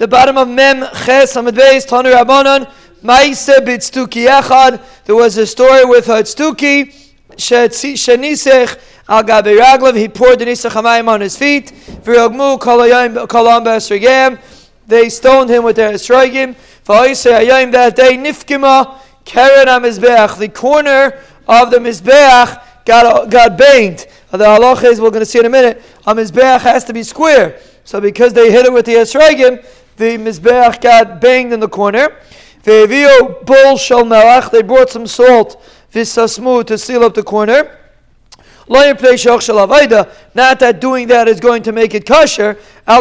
the bottom of Mem Ches Amid Beis Tanu Rabbanon Maise Bitstuki Echad. There was a story with a Tztuki Shenisech Al Gabi Raglav. He poured the Nisach Hamayim on his feet. V'yogmu Kolam B'Esrigim. They stoned him with their Esrigim. V'Oisei Hayim that day Nifkima Keren HaMizbeach. The corner of the Mizbeach got, got banged. The halach is, we're going to see in a minute, a Mizbeach has to be square. So because they hit it with the Esragim, the Mizbeach got banged in the corner. Ve'evio bol shel melach, they brought some salt, visasmu, to seal up the corner. Not that doing that is going to make it kosher. It's a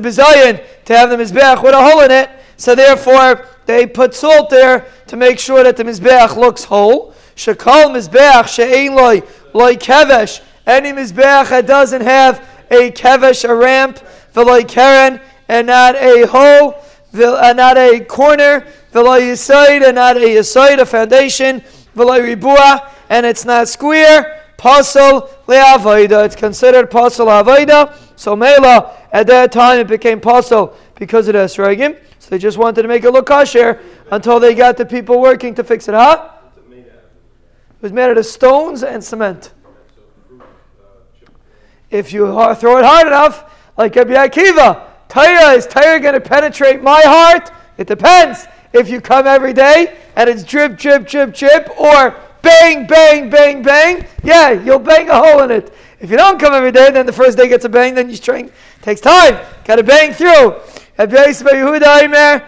bizayin to have the mizbeach with a hole in it. So therefore, they put salt there to make sure that the mizbeach looks whole. Shekal mizbeach she'ein loy loy kevesh. Any mizbeach that doesn't have a kevesh, a ramp, v'loy keren, and not a hole, and uh, not a corner, v'loy yisoid, and not a yisoid, a foundation, v'loy ribua, and it's not square, pasal le'avoida. It's considered pasal avoida. So mela, at that time it became pasal because of the esrogim. So they just wanted to make it look kosher until they got the people working to fix it, huh? It was made out of stones and cement. If you throw it hard enough, like Rabbi Akiva, Torah is Torah going to penetrate my heart? It depends. If you come every day and it's drip, drip, drip, drip, or bang, bang, bang, bang, yeah, you'll bang a hole in it. If you don't come every day, then the first day gets a bang, then you string. Takes time. Got to bang through. Rabbi Yehuda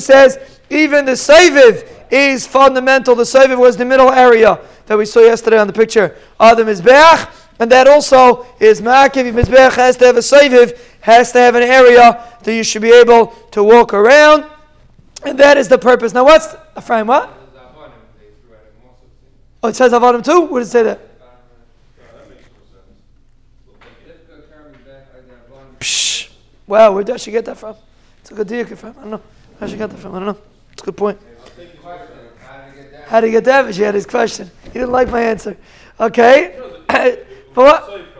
says even the Saviv is fundamental. The Seviv was the middle area that we saw yesterday on the picture Adam is Mizbeach. And that also is Ma'akiv. Mizbeach has to have a Seviv, has to have an area that you should be able to walk around. And that is the purpose. Now, what's Ephraim? What? Oh, it says Avadim too? Where does it say that? Psh. Wow, where did she get that from? It's a good deal, from. I don't know. Where she got that from? I don't know. It's a good point. How to get that? She had his question. He didn't like my answer. Okay. But what?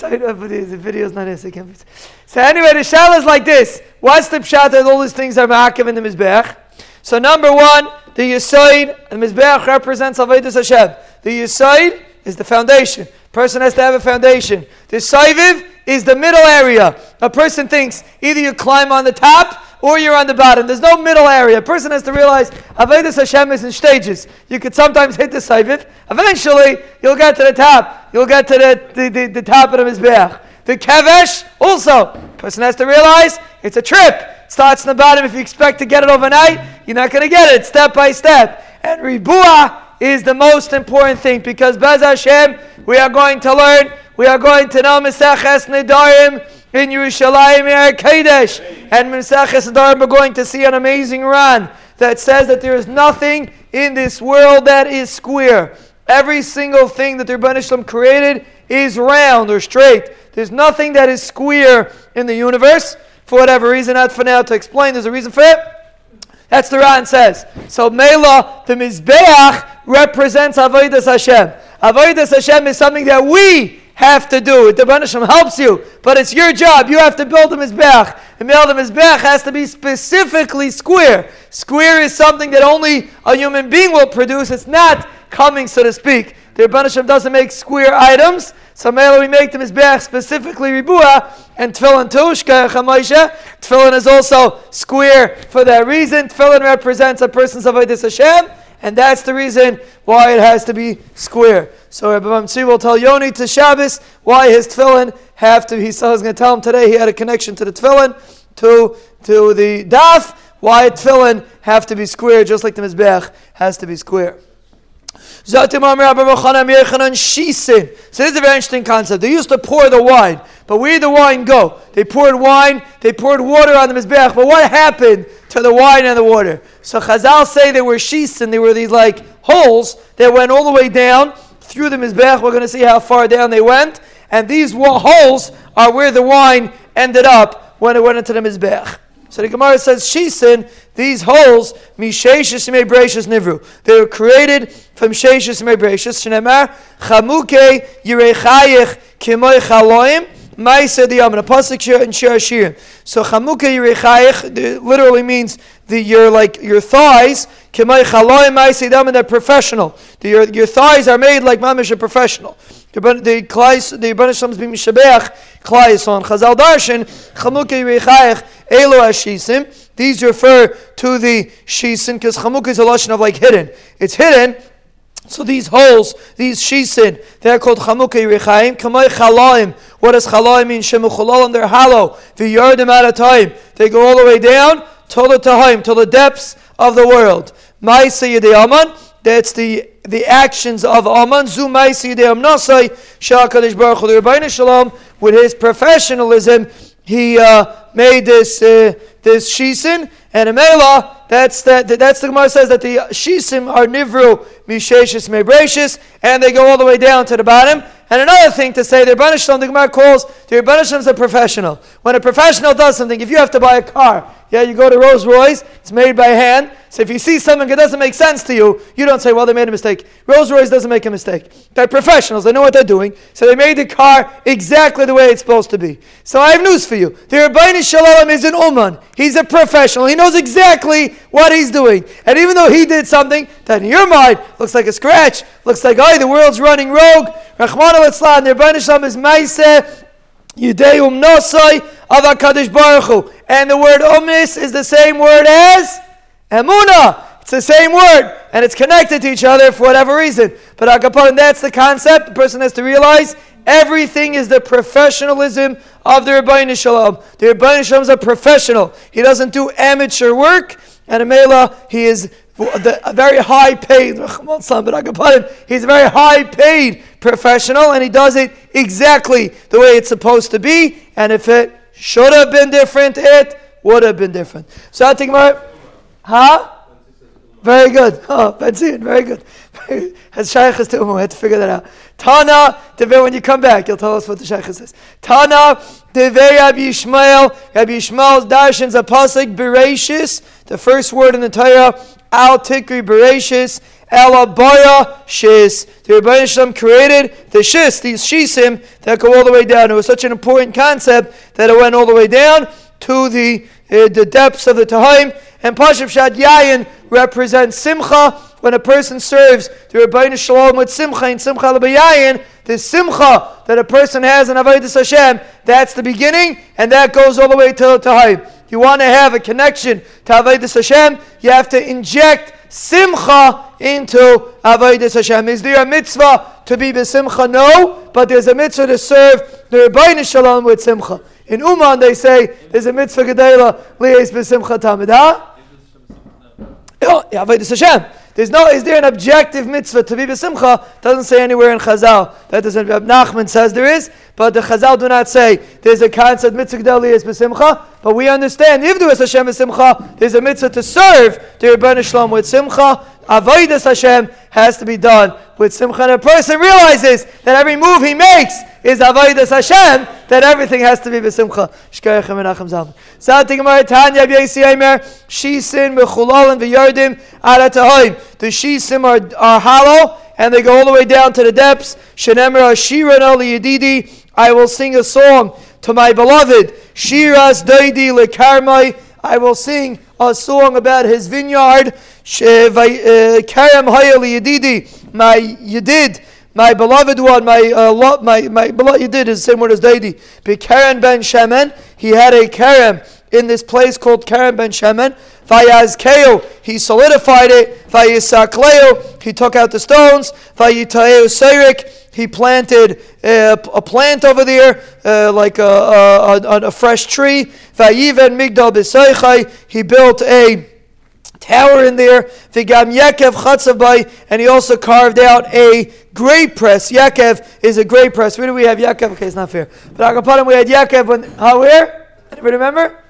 But the video's not as So anyway, the shal is like this. What's the pshat that all these things are ma'akiv in the mizbech? So number one, the yisoid, the mizbech represents avodas Hashem. The yisoid is the foundation. Person has to have a foundation. The saiviv is the middle area. A person thinks either you climb on the top or you're on the bottom. There's no middle area. A person has to realize Avodah Hashem is in stages. You could sometimes hit the Saivif. Eventually, you'll get to the top. You'll get to the, the, the, the top of the Mizbeach. The Kevesh, also. Person has to realize it's a trip. Starts in the bottom. If you expect to get it overnight, you're not going to get it step by step. And Ribua is the most important thing because Bez Hashem, we are going to learn, we are going to know Meseches Nedarim in Yerushalayim Yer Kadesh. And Meseches Nedarim, we're going to see an amazing run that says that there is nothing in this world that is square. Every single thing that the Rebbeinu created is round or straight. There's nothing that is square in the universe. For whatever reason, not for now to explain, there's a reason for it. That's the Ran says. So Mela, the Mizbeach represents Avodas Hashem. Avodas Hashem is something that we have to do. The Hashem helps you, but it's your job. You have to build the Mizbeach. And build the Mizbeach has to be specifically square. Square is something that only a human being will produce. It's not coming, so to speak. The Hashem doesn't make square items. So Mela, we make the Mizbeach specifically Ribua, and Tefillin too, Shkaya Tefillin is also square for that reason. Tefillin represents a person's Avodah Hashem, and that's the reason why it has to be square. So Rabbi Mamtzi will tell Yoni to Shabbos why his tefillin have to. He he's going to tell him today he had a connection to the tefillin, to to the daf. Why tefillin have to be square, just like the mizbech has to be square. So this is a very interesting concept. They used to pour the wine, but where did the wine go? They poured wine, they poured water on the Mizbeach, but what happened to the wine and the water? So Chazal say there were shisin, there were these like holes that went all the way down through the Mizbeach. We're going to see how far down they went. And these holes are where the wine ended up when it went into the Mizbeach. So the Gemara says, Shisin, these holes, Misheshis Mebreshis Nivru. They were created from Sheshis Mebreshis. Shnemar, Chamuke Yirechayich Kimoy Chaloim. Maisa the Yaman, a pasuk in Shir Shirim. So chamuka yirichayich literally means the your like your thighs. Kemay chaloy Maisa the they're professional. The, your, your thighs are made like mamish a professional. The klais the Rebbeinu Shalom is being mishabech klais on Chazal Darshan chamuka yirichayich elo ashisim. These refer to the shisin because chamuka is a lashon of like hidden. It's hidden so these holes, these shisin, they're called chamukei rechaim. Kamay chalaim. What does chalaim mean? Shemuchalalim. They're hollow. V'yardim at of time. They go all the way down till the tahim, till the depths of the world. Ma'isa yedei aman. That's the the actions of aman. Zu ma'isa yedei amnasai. Shakadosh baruch hu. Shalom with his professionalism, he uh, made this uh, this shisin and Amela, that's that that's the Gemara says that the shisim are nivru misheshis mebreshis, and they go all the way down to the bottom. And another thing to say, the Rebbeinu the Gemara calls the Rebbeinu a professional. When a professional does something, if you have to buy a car, yeah, you go to Rolls Royce, it's made by hand. So if you see something that doesn't make sense to you, you don't say, well, they made a mistake. Rolls Royce doesn't make a mistake. They're professionals, they know what they're doing. So they made the car exactly the way it's supposed to be. So I have news for you. The Rebbeinu Shalom is an Uman. He's a professional. He knows exactly what he's doing. And even though he did something that in your mind looks like a scratch, looks like, oh, the world's running rogue, Rahman al-Islam, the Rebbeinu Shalom is Maiseh, Yudeum Nosai of HaKadosh Baruch Hu. And the word Umnis is the same word as Emuna. It's the same word, and it's connected to each other for whatever reason. But Akaparan, that's the concept. The person has to realize everything is the professionalism of the Rebbeinu Shalom. The Rebbeinu Shalom is a professional. He doesn't do amateur work, and Amela, he is a very high paid, he's a very high paid professional, and he does it exactly the way it's supposed to be. And if it should have been different, it would have been different. So I think my, huh? Very good. Oh, Benzin, very good. Has Shaykhs to Umu, had to figure that out. Tana, when you come back, you'll tell us what the Shaykhs is. Tana, Devei Rabbi Yishmael, Rabbi Yishmael's Darshan's a pasuk, Bereshis, the first word in the Torah, Al Tikri Bereshis, El Abaya Shis. The Rebbeinu created the Shis, these Shisim that go all the way down. It was such an important concept that it went all the way down to the, uh, the depths of the Tahim. And Pashup Shad Yayin represents Simcha. When a person serves the Rebbeinu Shalom with Simcha and Simcha L'Bayayin, the Simcha that a person has in Avodah Hashem, that's the beginning, and that goes all the way to the Tahim. You want to have a connection to Avodah Hashem, you have to inject simcha into Avodah Hashem. Is there a mitzvah to be besimcha? No, but there's a mitzvah to serve the Rebbeinu Shalom with simcha. In Uman, they say there's a mitzvah gedela liyes besimcha tamid. Huh? Avodah Hashem. There's no, is there an objective mitzvah to be besimcha? Doesn't say anywhere in Chazal. That doesn't, Reb Nachman says there is, but the Chazal do not say there's a concept mitzvah gedali is besimcha. But we understand, if there is Hashem besimcha, there's a mitzvah to serve the Rebbeinu Shalom with simcha. Avodas Hashem has to be done with simcha. And a person realizes that every move he makes is avodas Hashem, that everything has to be besimcha. Shkayachem menachem zalman. Sati Gemara Tanya B'yesi Eimer Shisin Mechulal V'yardim Ara Tahoim. The Shisim are, are hollow and they go all the way down to the depths. Shenemer Ashiran Ali Yedidi. I will sing a song to my beloved. Shiras Daidi Lekarmai. I will sing a song about his vineyard. Karem Hayali Yedidi. My Yedid my beloved one, my uh, lo- my my beloved, you did is the same word as Daidi. Be Karen ben Shemen. He had a Karen in this place called Karen ben Shemen. Vayazkeo, he solidified it. Vayisakleo, he took out the stones. Vayitayeu Seirik, he planted a, a, plant over there, uh, like a, a, a, fresh tree. Vayiven Migdal B'Seichai, he built a tower in there. Vigam Yekev Chatzavai, and he also carved out a grape press. Yaakov is a grape press. Where do we have Yaakov? Okay, it's not fair. But Akapanim, we had Yaakov when, how, where? Anybody remember?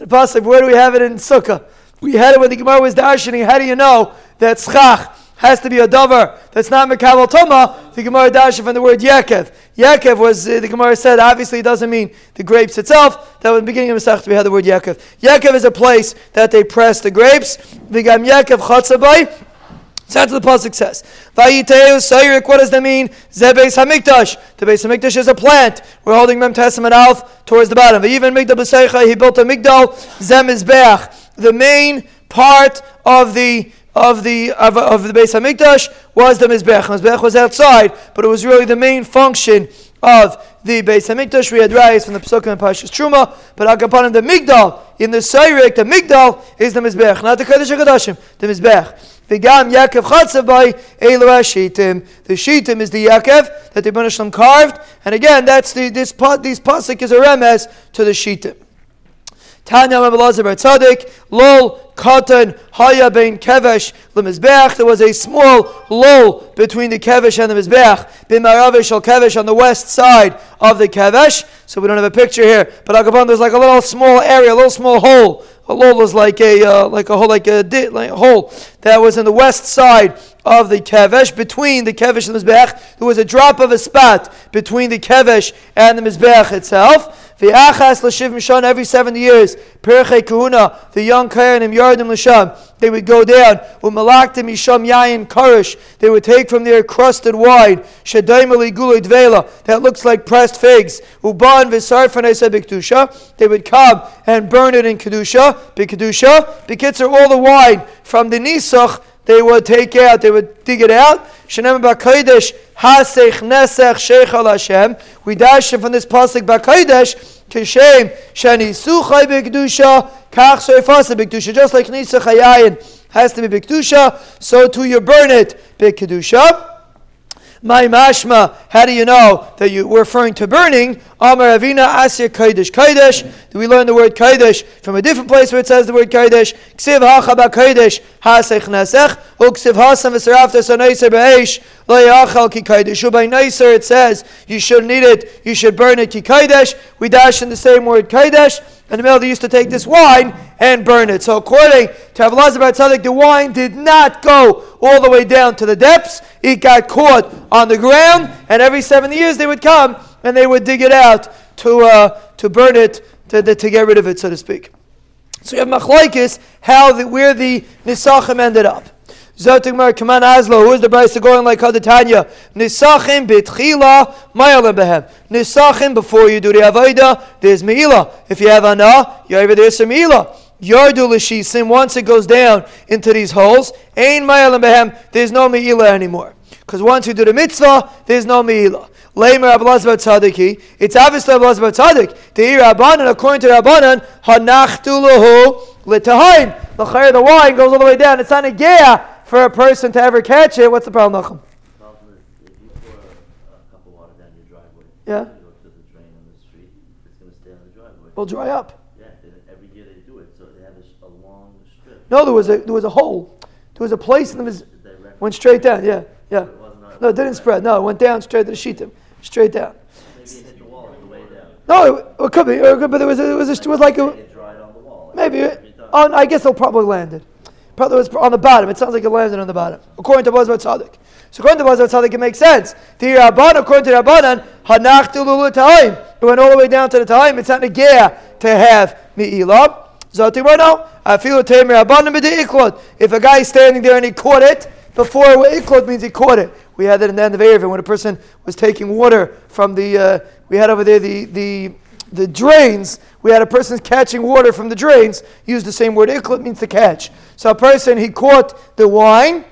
The Pasuk. Where do we have it in Sukkah? We had it when the Gemara was darshaning. How do you know that schach has to be a davar that's not mekabel toma? The Gemara darshan from the word yakev. Yakev was uh, the Gemara said obviously it doesn't mean the grapes itself. That was the beginning of Masech we had the word yakev. Yakev is a place that they press the grapes. Vigam Yaakov chatzabai. So that's what the pasuk says. Vayiteu sayrik. What does that mean? Zebes hamikdash. The base hamikdash is a plant. We're holding Mem Testament Alf towards the bottom. Even migdal. He built a migdal. Zem is Beach. The main part of the of the of, of the base hamikdash was the mizbech. Mizbech was outside, but it was really the main function of the Beis Hamikdash. We had rice from the Pesukim and Pashas Truma, but Agapanim the Migdal in the Sayrik, the Migdal is the Mizbech, not the Kodesh Hakadoshim, the Mizbech. Yaakov. The Shitim is the Yaakov that the Banishlam carved, and again, that's the this. These pasuk is a remez to the Shitim. Tanya Mabelazar Bar Tzadik, Lol Katan Haya Bein Kevesh Lemizbeach. There was a small lull between the Kevesh and the Mizbeach. Bin Maravish al Kevesh on the west side of the Kevesh. So we don't have a picture here, but Agabon, there's like a little small area, a little small hole. A lull is like a uh, like a hole, like a, like a hole that was in the west side of the kevesh between the kevesh and the mizbech. There was a drop of a spot between the kevesh and the mizbech itself. The achas l'shiv mishon every seventy years. Perche kahuna, the young kohanim yardim l'sham. They would go down. Umalaktim misham yayin karish. They would take from their crusted wine. Shadaim gulay dvela that looks like pressed figs. Uban v'sarfanesa bikdusha. They would come and burn it in kedusha. Bikdusha. Bekitzer all the wine from the nisach they would take out, they would dig it out. Shenem b'kodesh hasech nesech sheich al Hashem. We dash from this pasuk b'kodesh kishem shani suchay b'kedusha kach soifasa b'kedusha. Just like nisach hayayin has to be b'kedusha, so too you burn it b'kedusha. My mashma, how do you know that you were referring to burning? Amar Avina Asir Kaidish. Kaidish, do we learn the word Kaidish from a different place where it says the word Kaidish? Ksiv hachaba Kaidish, hasech nesech, uksiv hasam v'sarafta sanaiser be'esh, lo yachal ki Kaidish. By nicer it says, you shouldn't eat it, you should burn it ki Kaidish. We dash in the same word Kaidish. And the they used to take this wine and burn it. So according to Abelazar Tzaddik, the wine did not go all the way down to the depths. It got caught on the ground, and every seven years they would come and they would dig it out to, uh, to burn it, to, to get rid of it, so to speak. So you have machlaikis, how the, where the nisachim ended up. Zotik Mar Kaman Aslo, who is the Bryce going like Hadatanya? Nisachim bitchila mayalim behem. Nisachim before you do the Avodah, there's Meila. If you have Ana, you're over there some Meila. Yardu l'shisim, once it goes down into these holes, ain mayalim behem, there's no Meila anymore. Because once you do the mitzvah, there's no Meila. Lamer Abelazar Tzadiki. It's obviously Abelazar Tzadik. The Rabbanan, according to Rabbanan, Hanachtu lahu l'tahain. The wine goes all the way down. It's not a geah for a person to ever catch it, what's the problem, Nachum? Yeah. Will dry up. Yeah, every year they do it, so they have a, long strip. No, there was a there was a hole. There was a place in the went straight down. Yeah, yeah. No, it didn't spread. No, it went down straight to the sheetim, straight down. Maybe it hit the wall on the way down. No, it, it could be. It could, but there was a, it was a, it was like a. It dried on the wall. Maybe. oh, I guess it'll probably landed. Probably was on the bottom. It sounds like it landed on the bottom. According to Bazar Tzaddik. So according to Bazar Tzaddik, it makes sense. The Rabban, according to Rabbanan, Hanach Tilulu time. It went all the way down to the time. It's not a gear to have Mi'ilah. Zati right now. I feel it If a guy is standing there and he caught it, before iklot means he caught it. We had that in the end of Erev when a person was taking water from the, uh, we had over there the, the the drains, we had a person catching water from the drains, used the same word. Iklit means to catch. So a person, he caught the wine.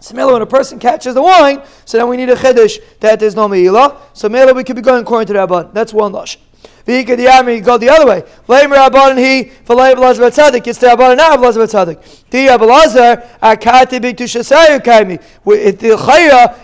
Similar, when a person catches the wine, so then we need a chiddush that there's no meila. So meila we could be going according to the Rabban. That's one lush. Vika the army go the other way. Lamer Rabban he for Lamer Lazar Tzadik. It's the Rabban now Lazar Tzadik. The Abelazar akati biktushasayu kaimi.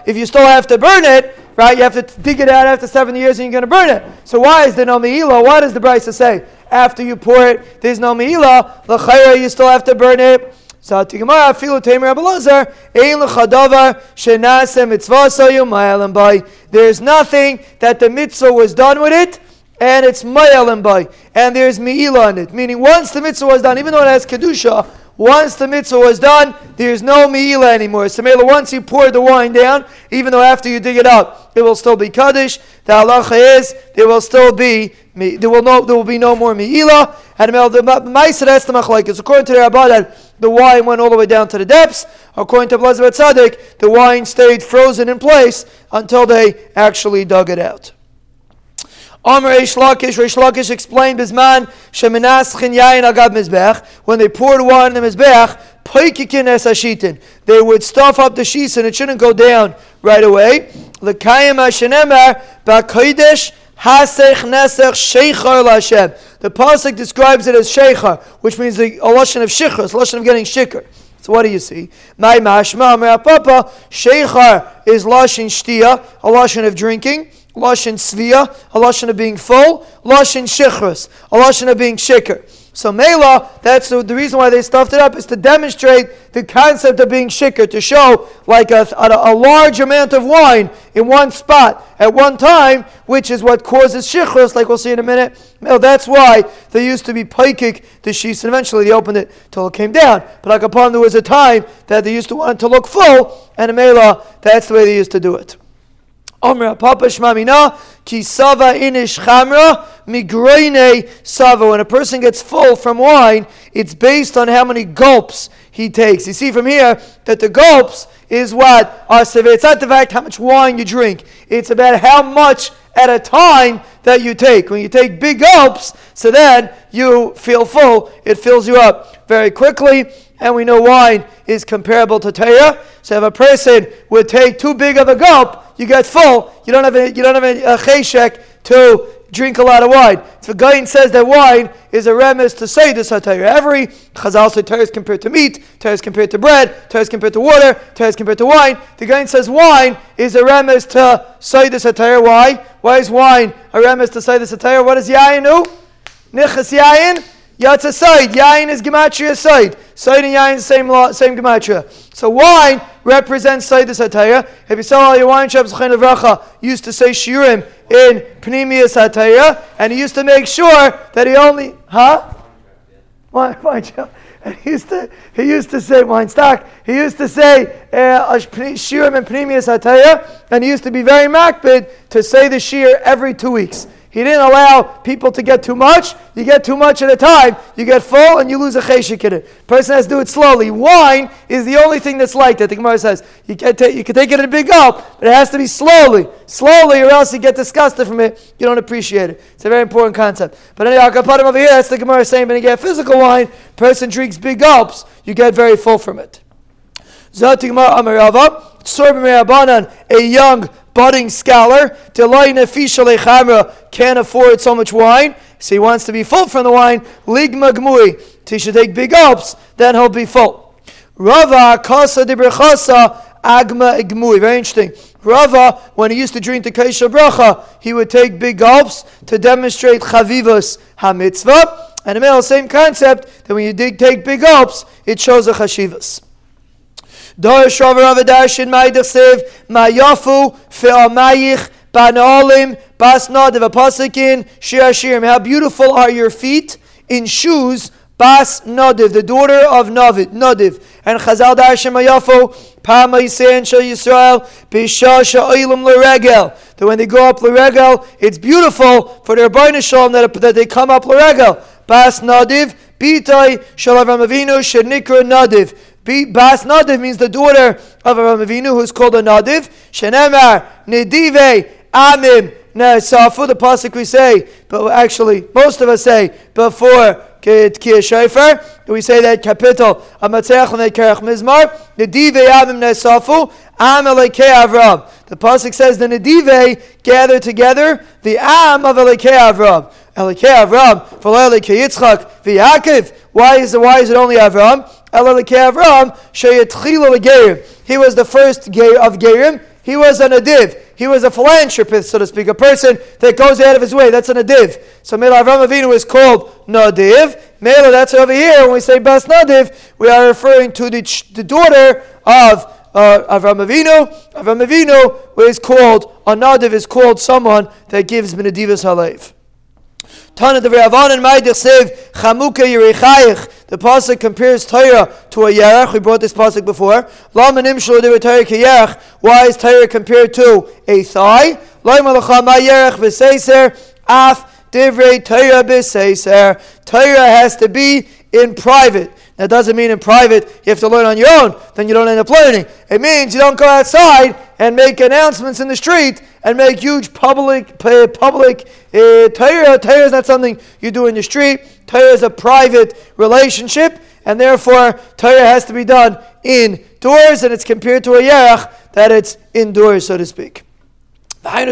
If you still have to burn it, right? You have to dig it out after seven years and you're going to burn it. So why is there no meila? Why does the Brisa say after you pour it, there's no meila? L'chayra, you still have to burn it. So Gemara, filu tamer Abelazar, ein l'chadavar shenase mitzvah soyum mayalim by. There's nothing that the mitzvah was done with it, and it's mayalim by, and there's meila on it. Meaning, once the mitzvah was done, even though it has kedusha, once the mitzvah was done, there's no meila anymore. So once you pour the wine down, even though after you dig it up, it will still be kaddish. The halacha is there will still be there will no there will be no more meila. And the ma'aser that's the. According to the Rabbanan, the wine went all the way down to the depths. According to Blazer Tzaddik, the wine stayed frozen in place until they actually dug it out. Amr Reish Lakish, Reish Lakish explained Bisman Sheminas Yain Agab Mizbech. When they poured wine in the Mizbech, Poikikin Es They would stuff up the sheets and it shouldn't go down right away. L'kayim Hashenemer Ba'kodesh Hasech Nesech Sheichar Lashem. The pasuk describes it as Sheichar, which means the lashon of shichar, a lashon of getting shikar. So what do you see? My mashma papa Sheichar is lashon shtia, a lashon of drinking. Lashon Svia, a Lashon of being full, Lashon Shichrus, a Lashon of being Shikr. So Mela, that's the, the, reason why they stuffed it up, is to demonstrate the concept of being Shikr, to show like a, a, a, large amount of wine in one spot at one time, which is what causes Shichrus, like we'll see in a minute. Mela, that's why they used to be Paikik the sheets, and eventually they opened it till it came down. But like upon there was a time that they used to want it to look full, and Mela, that's the way they used to do it. Omer Papa Shmamina Ki Sava Inish Chamra Migraine Sava. When a person gets full from wine, it's based on how many gulps he takes. You see from here that the gulps is what are severe. It's not the fact how much wine you drink. It's about how much at a time that you take. When you take big gulps, so then you feel full. It fills you up very quickly. And we know wine is comparable to Torah. So if a person would take too big of a gulp, you get full. You don't have a, you don't have a, a uh, cheshek to drink a lot of wine. So Gain says that wine is a remiss to say this Torah. Every Chazal says Torah is compared to meat, Torah is compared to bread, Torah is compared to water, Torah is compared to wine. The Gain says wine is a remiss to say this Torah. Why? Why is wine a remiss to say this Torah? What is Yayin do? Nichas Yayin? Yatza side. Yain is gematria side. Side and yain same law, same gematria. So wine represents side the sataya. If you saw your wine shops, used to say shiurim in Pneumius Sataya, and he used to make sure that he only, huh? Wine, wine shop. And he used to he used to say wine stock. He used to say uh, shiurim and Pneumius Sataya, and he used to be very makbid to say the shir every two weeks. He didn't allow people to get too much. You get too much at a time, you get full and you lose a cheshik in it. Person has to do it slowly. Wine is the only thing that's like that. The Gemara says you can, take, you can take it in a big gulp, but it has to be slowly, slowly, or else you get disgusted from it. You don't appreciate it. It's a very important concept. But anyway, I'll put him over here. That's the Gemara saying when you get physical wine, person drinks big gulps, you get very full from it. Zatigmar Amarava, a young budding scholar, can't afford so much wine, so he wants to be full from the wine. Ligma gmui, he should take big gulps, then he'll be full. Rava kasa de agma igmui. Very interesting. Rava, when he used to drink the kaisha bracha, he would take big gulps to demonstrate chavivas hamitzvah. And the male, same concept that when you take big gulps, it shows a chashivas. Dor Shravar Avadashin Maidachsev Mayafu Fe'amayich Banalim Bas Nadav Apasikin Shir Shirim. How beautiful are your feet in shoes Bas Nadiv, the daughter of Navid, Nadiv. And Chazal Darshem Ayafo, Pama Yisrael Shal Yisrael, Bisha Sha'ilim L'regel. That when they go up L'regel, it's beautiful for their Bainashal that, that they come up L'regel. Bas Nadiv, Bitai Shal Avram Avinu, Nadiv. Bas Nadiv means the daughter of Avraham Avinu, who's called a Nadiv. Shenemar Nedive Amim Nesafu. The pasuk we say, but actually most of us say before Kiyah Shofar. We say that capital Amatzeach Kerech Mizmar. Nedive Amim Nesafu. Am Elekei Avram. The pasuk says the Nedive gather together the Am of Elekei Avram. Elekei Avram. For Elekei Yitzchak v'Yaakov. Why is it? Why is it only Avram? He was the first gay of Gerim. He was an Nadiv. He was a philanthropist, so to speak, a person that goes out of his way. That's an Nadiv. So Mela Avram Avinu is called Nadiv. Mela, that's over here. When we say Bas Nadiv, we are referring to the, the daughter of uh, Avram Avinu. Avram Avinu is called, a Nadiv is called someone that gives Benedivas Halev. Tana the Ravan and Maidich Sev Chamuka Yerichayich. The pasuk compares Torah to a yerach. We brought this pasuk before. Lama nimshul de Torah kiyerach. Why is Torah compared to a thigh? Lama malacha ma yerach v'seiser af divrei Torah b'seiser. Torah has to be in private. That doesn't mean in private you have to learn on your own, then you don't end up learning. It means you don't go outside and make announcements in the street and make huge public public uh, Torah. Torah is not something you do in the street. Torah is a private relationship, and therefore Torah has to be done indoors, and it's compared to a yerach that it's indoors, so to speak. What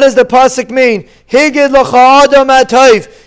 does the pasuk mean?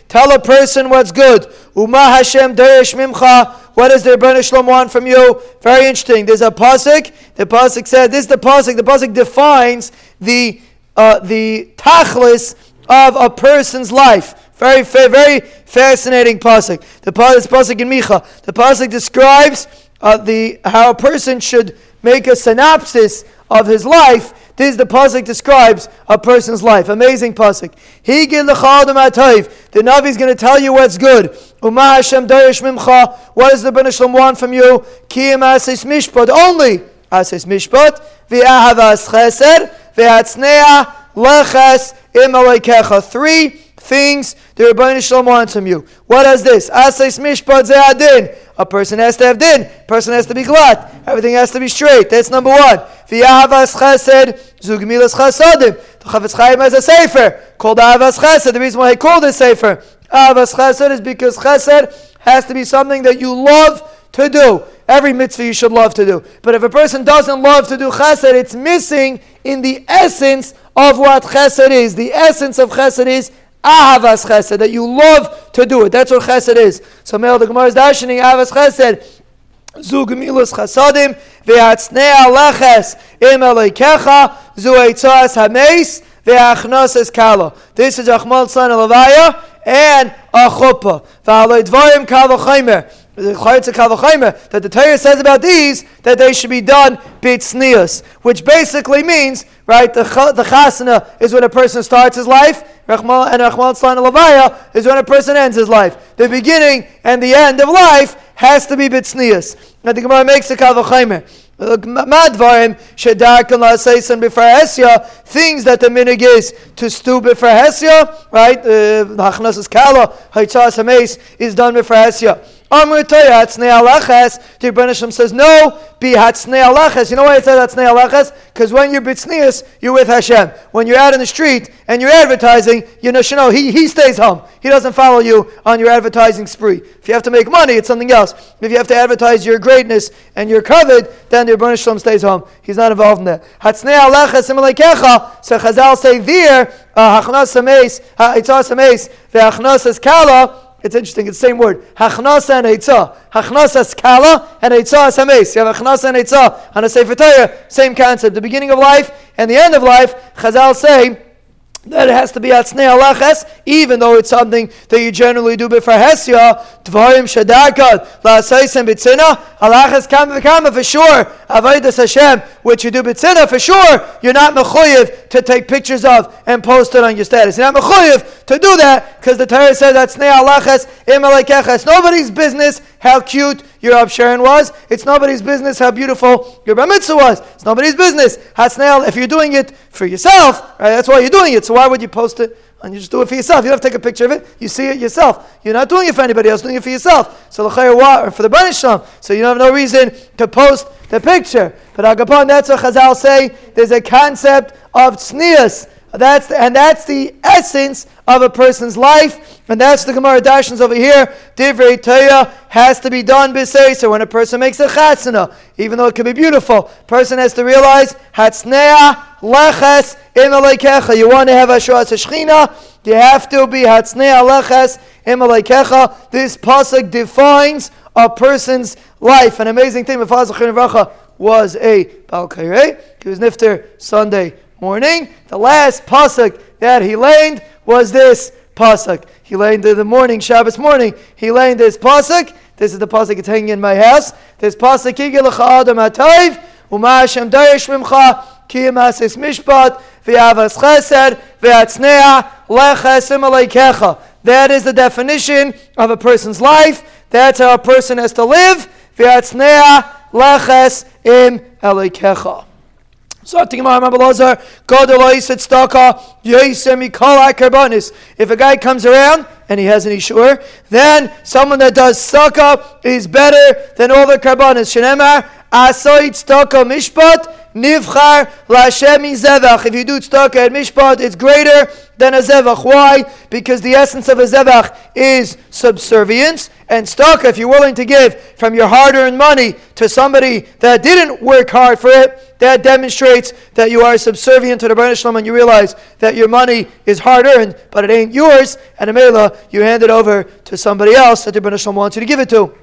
Tell a person what's good. Uma Hashem mimcha. What does the Rebbeinu Shalom want from you? Very interesting. There's a pasuk. The pasuk said, "This is the pasuk." The pasuk defines the uh, the tachlis of a person's life. Very, very fascinating pasuk. The pasuk in Micha. The pasuk describes uh, the how a person should make a synopsis of his life this the pasuk describes a person's life. Amazing pasuk. He The Navi is going to tell you what's good. Uma Hashem mimcha. What does the Ben Shalom want from you? Kiyim asis mishpat only. Asis mishpat v'ahavas chesed v'atznea leches im Three things the Rebbeinu Shalom wants from you. What is this? Asais mishpat ze'adin. A person has to have din. Person has to be glad. Everything has to be straight. That's number one. V'yahavas chesed zugmilas chasadim. The Chafetz Chaim has a sefer called Ahavas Chesed. The reason why he called it sefer Ahavas Chesed is because chesed has to be something that you love to do. Every mitzvah you should love to do. But if a person doesn't love to do chesed, it's missing in the essence of what chesed is. The essence of chesed is Ahavas chesed, that you love to do it. That's what chesed is. So, Mel, the Gemara is dashing Ahavas chesed. Zu gemilas chasadim ve'atznei aleches im eleikecha zu eitzas hameis ve'achnos kala. This is Achmal son of Levaya and a chuppah. Ve'alei dvarim kal v'chaymer that the Torah says about these that they should be done bitsnius, which basically means right the the chasana is when a person starts his life, and Rachmal Tzlan Levaya is when a person ends his life. The beginning and the end of life has to be bitsnius. Now the Gemara makes a kavachaymer. Uh, Madvarim shedarkan la'aseisan b'far things that the minig is to stew b'far hesya, right? Uh, Hachnasas kala, haitzas hameis is done b'far hesya. Amr Torah Hatznei Alachas. The Rebbeinu says no. Be Hatznei Alachas. You know why it says Hatznei Alachas? Because when you're you're with Hashem. When you're out in the street and you're advertising, you know, you he, he stays home. He doesn't follow you on your advertising spree. If you have to make money, it's something else. If you have to advertise your greatness and you're covered, then the Rebbeinu stays home. He's not involved in that. Hatznei Alachas Imalekecha. So Chazal say there, uh, Hachnas Sameis, Haitzah Sameis, Ve'achnas Kala. It's interesting. It's the same word. Hachnasa and Eitzah. Hachnasa skala and Eitzah is You have Hachnasa and Eitzah on a Sefer Torah. Same concept. The beginning of life and the end of life. Chazal say that it has to be atzne alaches, even though it's something that you generally do before hesya. Dvarim shadakad la'asaisen bitzina alaches kam v'kama for sure. Avodas Hashem, which you do bitzina for sure. You're not mechuyev to take pictures of and post it on your status. You're not mechuyev to do that because the Torah says atzne alaches im It's nobody's business how cute your Absharon was. It's nobody's business how beautiful your Bar Mitzvah was. It's nobody's business. Hatsnail, if you're doing it for yourself, right, that's why you're doing it. So why would you post it? And you just do it for yourself. You don't have to take a picture of it. You see it yourself. You're not doing it for anybody else. You're doing it for yourself. So or for the Banisham. So you don't have no reason to post the picture. But Agapon, that's what Chazal say. There's a concept of tznius. That's the, and that's the essence of a person's life, and that's the Gemara Dashans over here. Divrei Torah has to be done So when a person makes a chatzana, even though it can be beautiful. Person has to realize hatznea leches in. You want to have a shechina, you have to be hatznea leches in. This pasuk defines a person's life. An amazing thing. Mefaz was a balkairei. He was nifter Sunday morning. The last pasuk that he learned was this pasuk. He learned in the morning, Shabbos morning. He learned this pasuk. This is the pasuk that's hanging in my house. This pasuk kigelacha adam atayv uma Hashem darish mimcha kiyamas mishpat v'avas chesed v'atznea lechesim aleikecha. That is the definition of a person's life. That's how a person has to live. V'atznea leches im aleikecha. If a guy comes around and he has an ishur, then someone that does tzedakah is better than all the karbanis. Shenemar, asoit tzedakah mishpat, nivchar lashem zevach. If you do tzedakah at mishpat, it's greater than a zevach. Why? Because the essence of a zevach is subservience. And tzedakah, if you're willing to give from your hard-earned money to somebody that didn't work hard for it, that demonstrates that you are subservient to the Baruch and you realize that your money is hard-earned, but it ain't yours, and Amela, you hand it over to somebody else that the Baruch wants you to give it to.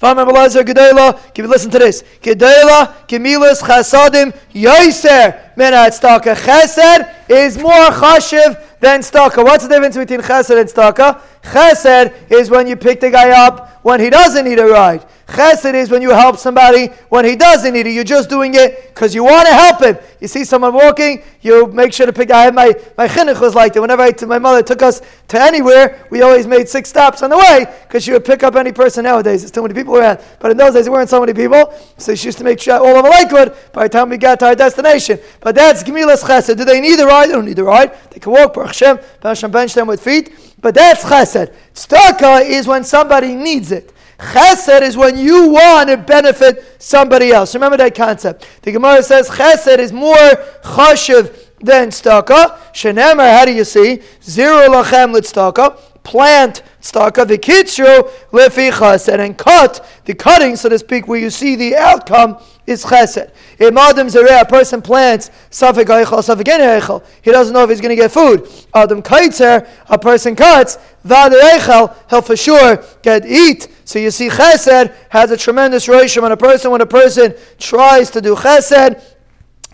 Give me listen to this. Gedela, Gemilas, Chasadim, Yoiser, Menat Staka. Chesed is more chashiv than staka. What's the difference between chesed and staka? Chesed is when you pick the guy up when he doesn't need a ride. Chesed is when you help somebody when he doesn't need it. You're just doing it because you want to help him. You see someone walking, you make sure to pick. I had my my chinuch was like that. Whenever I, my mother took us to anywhere, we always made six stops on the way because she would pick up any person. Nowadays, there's too many people around, but in those days there weren't so many people, so she used to make sure all them good by the time we got to our destination. But that's gemilas chesed. Do they need a ride? They don't need a ride. They can walk. Baruch Hashem, Hashem bench them with feet. But that's chesed. Tzedakah is when somebody needs it. Chesed is when you want to benefit somebody else. Remember that concept. The Gemara says chesed is more chashiv than tzedakah. Shenemar, how do you see? Zero lachem tzedakah. Plant tzedakah. The kitzru lefi chesed. And cut, the cutting, so to speak, where you see the outcome is chesed. If Adam Zereh, a person plants Safik Eichel, Safik Eichel, he doesn't know if he's going to get food. Adam Kaitzer, a person cuts, Vad Eichel, he'll for sure get eat. So you see, chesed has a tremendous ratio on a person. When a person tries to do chesed,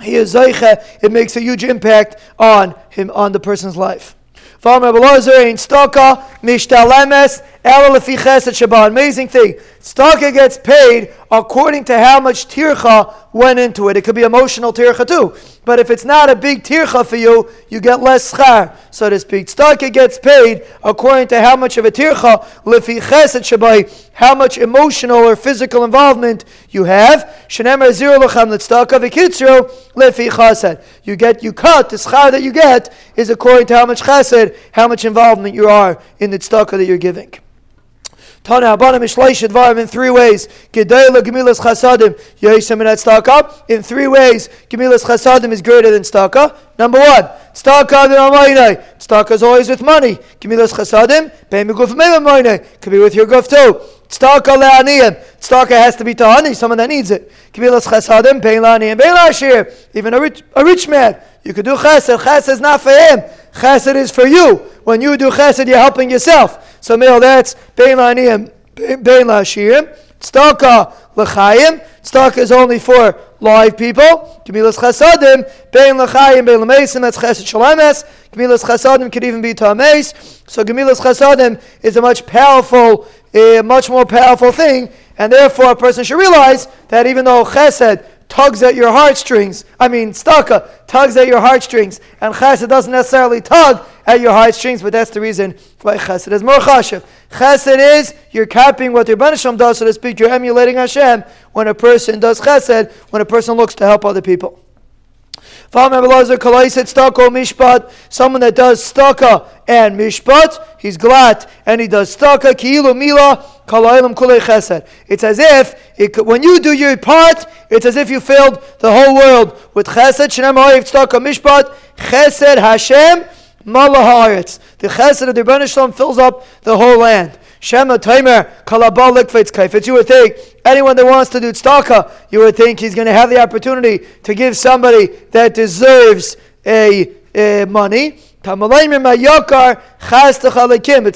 he is zeiche, it makes a huge impact on him, on the person's life. From Rabbi Lozer in Stoka, Mishtalemes, Amazing thing. Staka gets paid according to how much tircha went into it. It could be emotional tircha too. But if it's not a big tircha for you, you get less schar, so to speak. Staka gets paid according to how much of a tircha, lefi chesed shabai, how much emotional or physical involvement you have. Shenemer zero lecham letztaka v'kitzro lefi chesed. You get, you cut, the schar that you get is according to how much chesed, how much involvement you are in the tzedakah that you're giving. Tana Abanim Ishleish Advarim in three ways. Gedela Gemilas Chasadim Yesem and Staka. In three ways, Gemilas Chasadim is greater than Staka. Number one, Staka Amayne. Staka is always with money. Gemilas Chasadim, Pay me Guf Mevamayne. Could be with your Guf too. Tzedakah le'aniyim. Tzedakah has to be to someone that needs it. Gemilas chasadim, pein le'aniyim, pein la'ashir. Even a rich, a rich man, you could do chesed. Chesed is not for him. Chesed is for you. When you do chesed, you're helping yourself. So, that's pein la'aniyim, pein la'ashir. Tzedakah. Tzedakah is only for live people. Gemilas chasadim, pein l'chayim, pein l'mesim. That's chesed shalames. Gemilas chasadim could even be ta'ames. So, gemilas chasadim is a much powerful a much more powerful thing, and therefore a person should realize that even though chesed tugs at your heartstrings, I mean staka tugs at your heartstrings, and chesed doesn't necessarily tug at your heartstrings, but that's the reason why chesed is more chashiv. Chesed is you're copying what your Banisham does, so to speak, you're emulating Hashem when a person does chesed, when a person looks to help other people. Someone that does staka and mishpat, he's glad, and he does staka ki'ilu chesed. It's as if it, when you do your part, it's as if you filled the whole world with chesed. Mishpat chesed Hashem malahayitz. The chesed of the Rebbeinu fills up the whole land. Shema Taimer Kalabalik Kaifetz. You would think anyone that wants to do tzedakah, you would think he's going to have the opportunity to give somebody that deserves a, a money. It's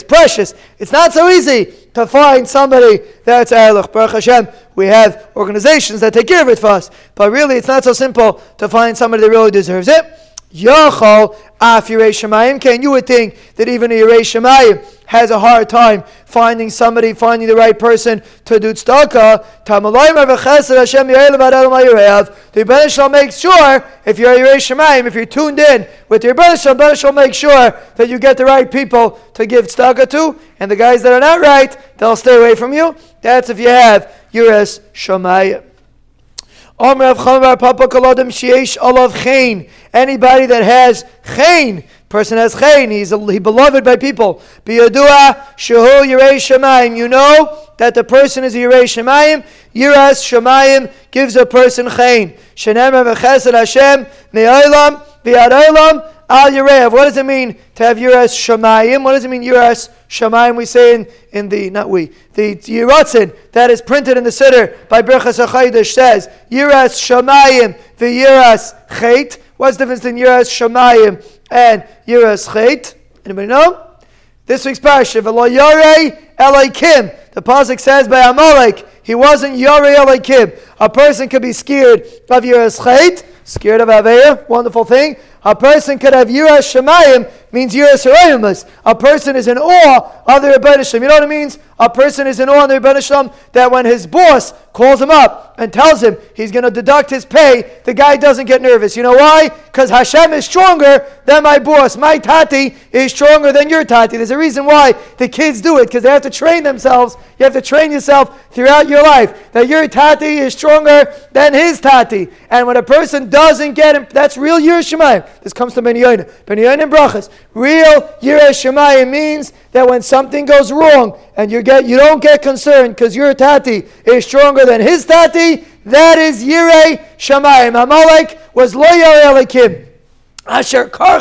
precious. It's not so easy to find somebody that's Erlich. Baruch Hashem, we have organizations that take care of it for us. But really, it's not so simple to find somebody that really deserves it. Yachal af Yerei Can you would think that even a Yerei Shemayim has a hard time finding somebody, finding the right person to do tzedakah. The Rebbe shall make sure if you're a Yerei Shemayim, if you're tuned in with your Rebbe Shalom, Rebbe shall make sure that you get the right people to give tzedakah to, and the guys that are not right, they'll stay away from you. That's if you have Yeres Anybody that has chain, Person has chayin, he's he beloved by people. Biyadua shehu yirei shemayim. You know that the person is yirei shemayim. Yiras shemayim gives a person chayin. Shenem v'chesed Hashem me'olam v'yad al yirev. What does it mean to have yiras shemayim? What does it mean yiras shemayim? We say in, in the not we the yiratzin that is printed in the siddur by Berchas Hachodesh says yiras shemayim v'yiras chait. What's the difference in yiras shemayim and Yiras Chait. Anybody know? This week's parasha, V'lo Yorei Elokim. The pasuk says by Amalek, he wasn't Yorei Elokim. A person could be scared of Yiras Chait, scared of Aveya, wonderful thing. A person could have Yiras Shemayim, means Yiras Harayimus. A person is in awe of the Rebbeinu You know what it means? A person is in awe of the Rebbeinu that when his boss calls him up and tells him he's going to deduct his pay, the guy doesn't get nervous. You know why? Because Hashem is stronger than my boss. My tati is stronger than your tati. There's a reason why the kids do it, because they have to train themselves. You have to train yourself throughout your life that your tati is stronger than his tati. And when a person doesn't get him, that's real Yerushalayim. This comes to Ben Yoina. Ben Brachas. Real Yerushalayim means that when something goes wrong and you get you don't get concerned because your tati is stronger than his tati, that is Yirei Shamayim. Amalek was lo Elikim. Asher kar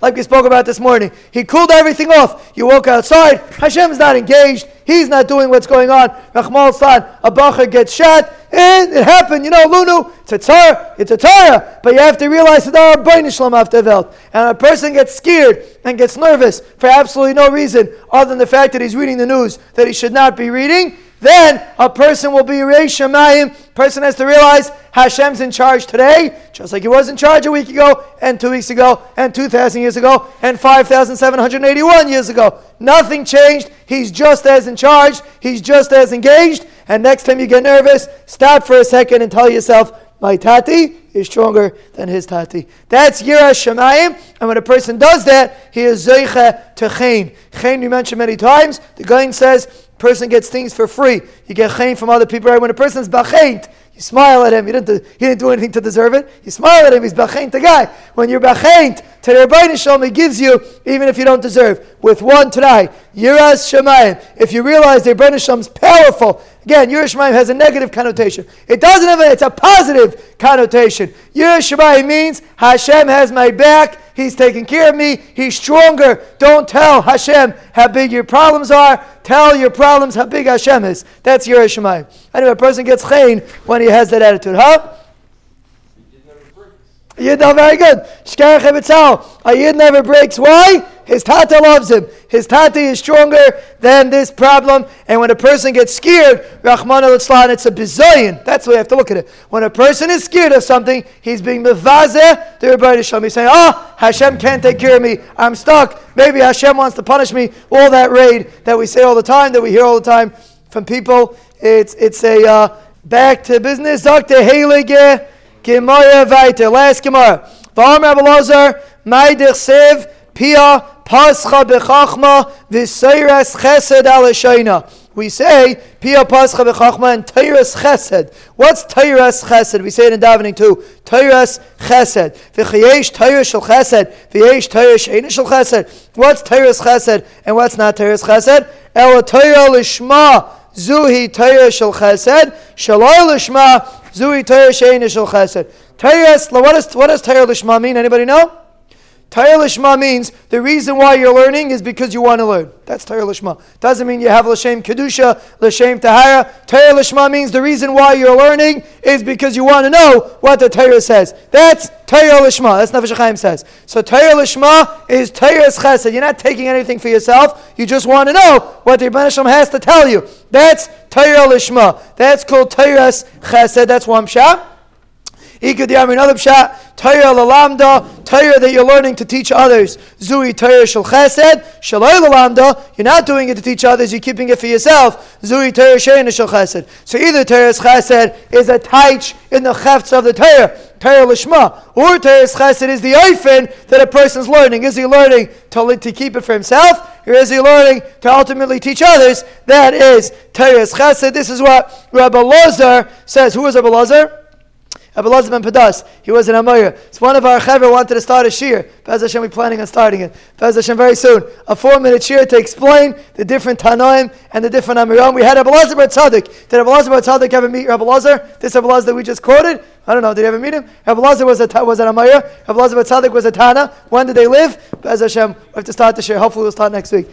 like we spoke about this morning. He cooled everything off. You walk outside, Hashem's not engaged. He's not doing what's going on. Rahmal San, a bacher gets shot, and it happened. You know, Lunu, it's a tzar, it's a tzara. But you have to realize that there are bainishlam after. And a person gets scared and gets nervous for absolutely no reason other than the fact that he's reading the news that he should not be reading then a person will be Reish Shemayim. Person has to realize Hashem's in charge today, just like he was in charge a week ago, and two weeks ago, and 2,000 years ago, and 5,781 years ago. Nothing changed. He's just as in charge. He's just as engaged. And next time you get nervous, stop for a second and tell yourself, my tati is stronger than his tati. That's Yira Shemayim. And when a person does that, he is Zeicha to Chain. Chain, we mentioned many times. The Gain says, person gets things for free. You get chayin from other people. Right? When a person's bachayint, you smile at him. You didn't, he didn't do anything to deserve it. You smile at him. He's bachayint the guy. When you're bachayint to the Shalom, he gives you even if you don't deserve. With one today, Yiras Shemayim. If you realize the Rebbeinu Shalom's powerful, again, Yiras Shemayim has a negative connotation. It doesn't have a, it's a positive connotation. Yiras Shemayim means Hashem has my back. He's taking care of me. He's stronger. Don't tell Hashem how big your problems are. Tell your problems how big Hashem is. That's your Shemayim. Anyway, a person gets chayin when he has that attitude. Huh? Yid know very good. Shkarach A Yid never breaks. Why? His tata loves him. His tata is stronger than this problem. And when a person gets scared, Rahman al it's a bizayin. That's the way you have to look at it. When a person is scared of something, he's being mevazeh, the Rebbeinu Shalom. He's saying, oh, Hashem can't take care of me. I'm stuck. Maybe Hashem wants to punish me. All that raid that we say all the time, that we hear all the time from people. It's, it's a uh, back to business. Dr. Heilige Gemara weiter. Last Gemara. V'am Rabbi Lazar, Maidich Pia, Pascha bechachma v'seiras chesed al We say Pia Pascha bechachma and Teiras Chesed. What's Teiras Chesed? We say it in davening too. Teiras Chesed. V'chayesh Teiras Shel Chesed. V'yesh Teiras Sheinish Shel Chesed. What's Teiras Chesed and what's not Teiras Chesed? El Teira Lishma. Zuhi Teira Shel Chesed. Shaloi Lishma. Zuhi Teira Sheinish Shel Chesed. Teiras, what does, what does Teira Lishma mean? Anybody know? Torah Lishma means the reason why you're learning is because you want to learn. That's Torah Lishma. Doesn't mean you have Lashem Kedusha, Lashem Tahara. Torah Lishma means the reason why you're learning is because you want to know what the Torah says. That's Torah Lishma. That's Nefesh Chaim says. So Torah Lishma is Torah's Chesed. You're not taking anything for yourself. You just want to know what the Rebbeinu has to tell you. That's Torah Lishma. That's called Torah's Chesed. That's one shot. Ikad another pshat, Torah lalamda, Torah that you're learning to teach others. Zui Torah shel chesed, shaloi lalamda, you're not doing it to teach others, you're keeping it for yourself. Zui Torah shein shel chesed. So either Torah's chesed is a taich in the chefts of the Torah, Torah lishma, or Torah's chesed is the oifen that a person's learning. Is he learning to, to keep it for himself, or is he learning to ultimately teach others? That is Torah's chesed. This is what Rabbi Lazar says. Who is Rabbi Lazar? Abelazar ben Padas. He was an Amoyer. So one of our Chaver wanted to start a shir. Bez Hashem, we're planning on starting it. Bez Hashem, very soon. A four-minute shir to explain the different Tanoim and the different Amoraim. We had Abelazar ben Tzaddik. Did Abelazar ben Tzaddik ever meet Abelazar? This Abelazar that we just quoted? I don't know. Did you ever meet him? Abelazar was a was an Amoyer. Abelazar ben was a Tana. When did they live? Bez Hashem, we have to start the shir. Hopefully we'll start next week.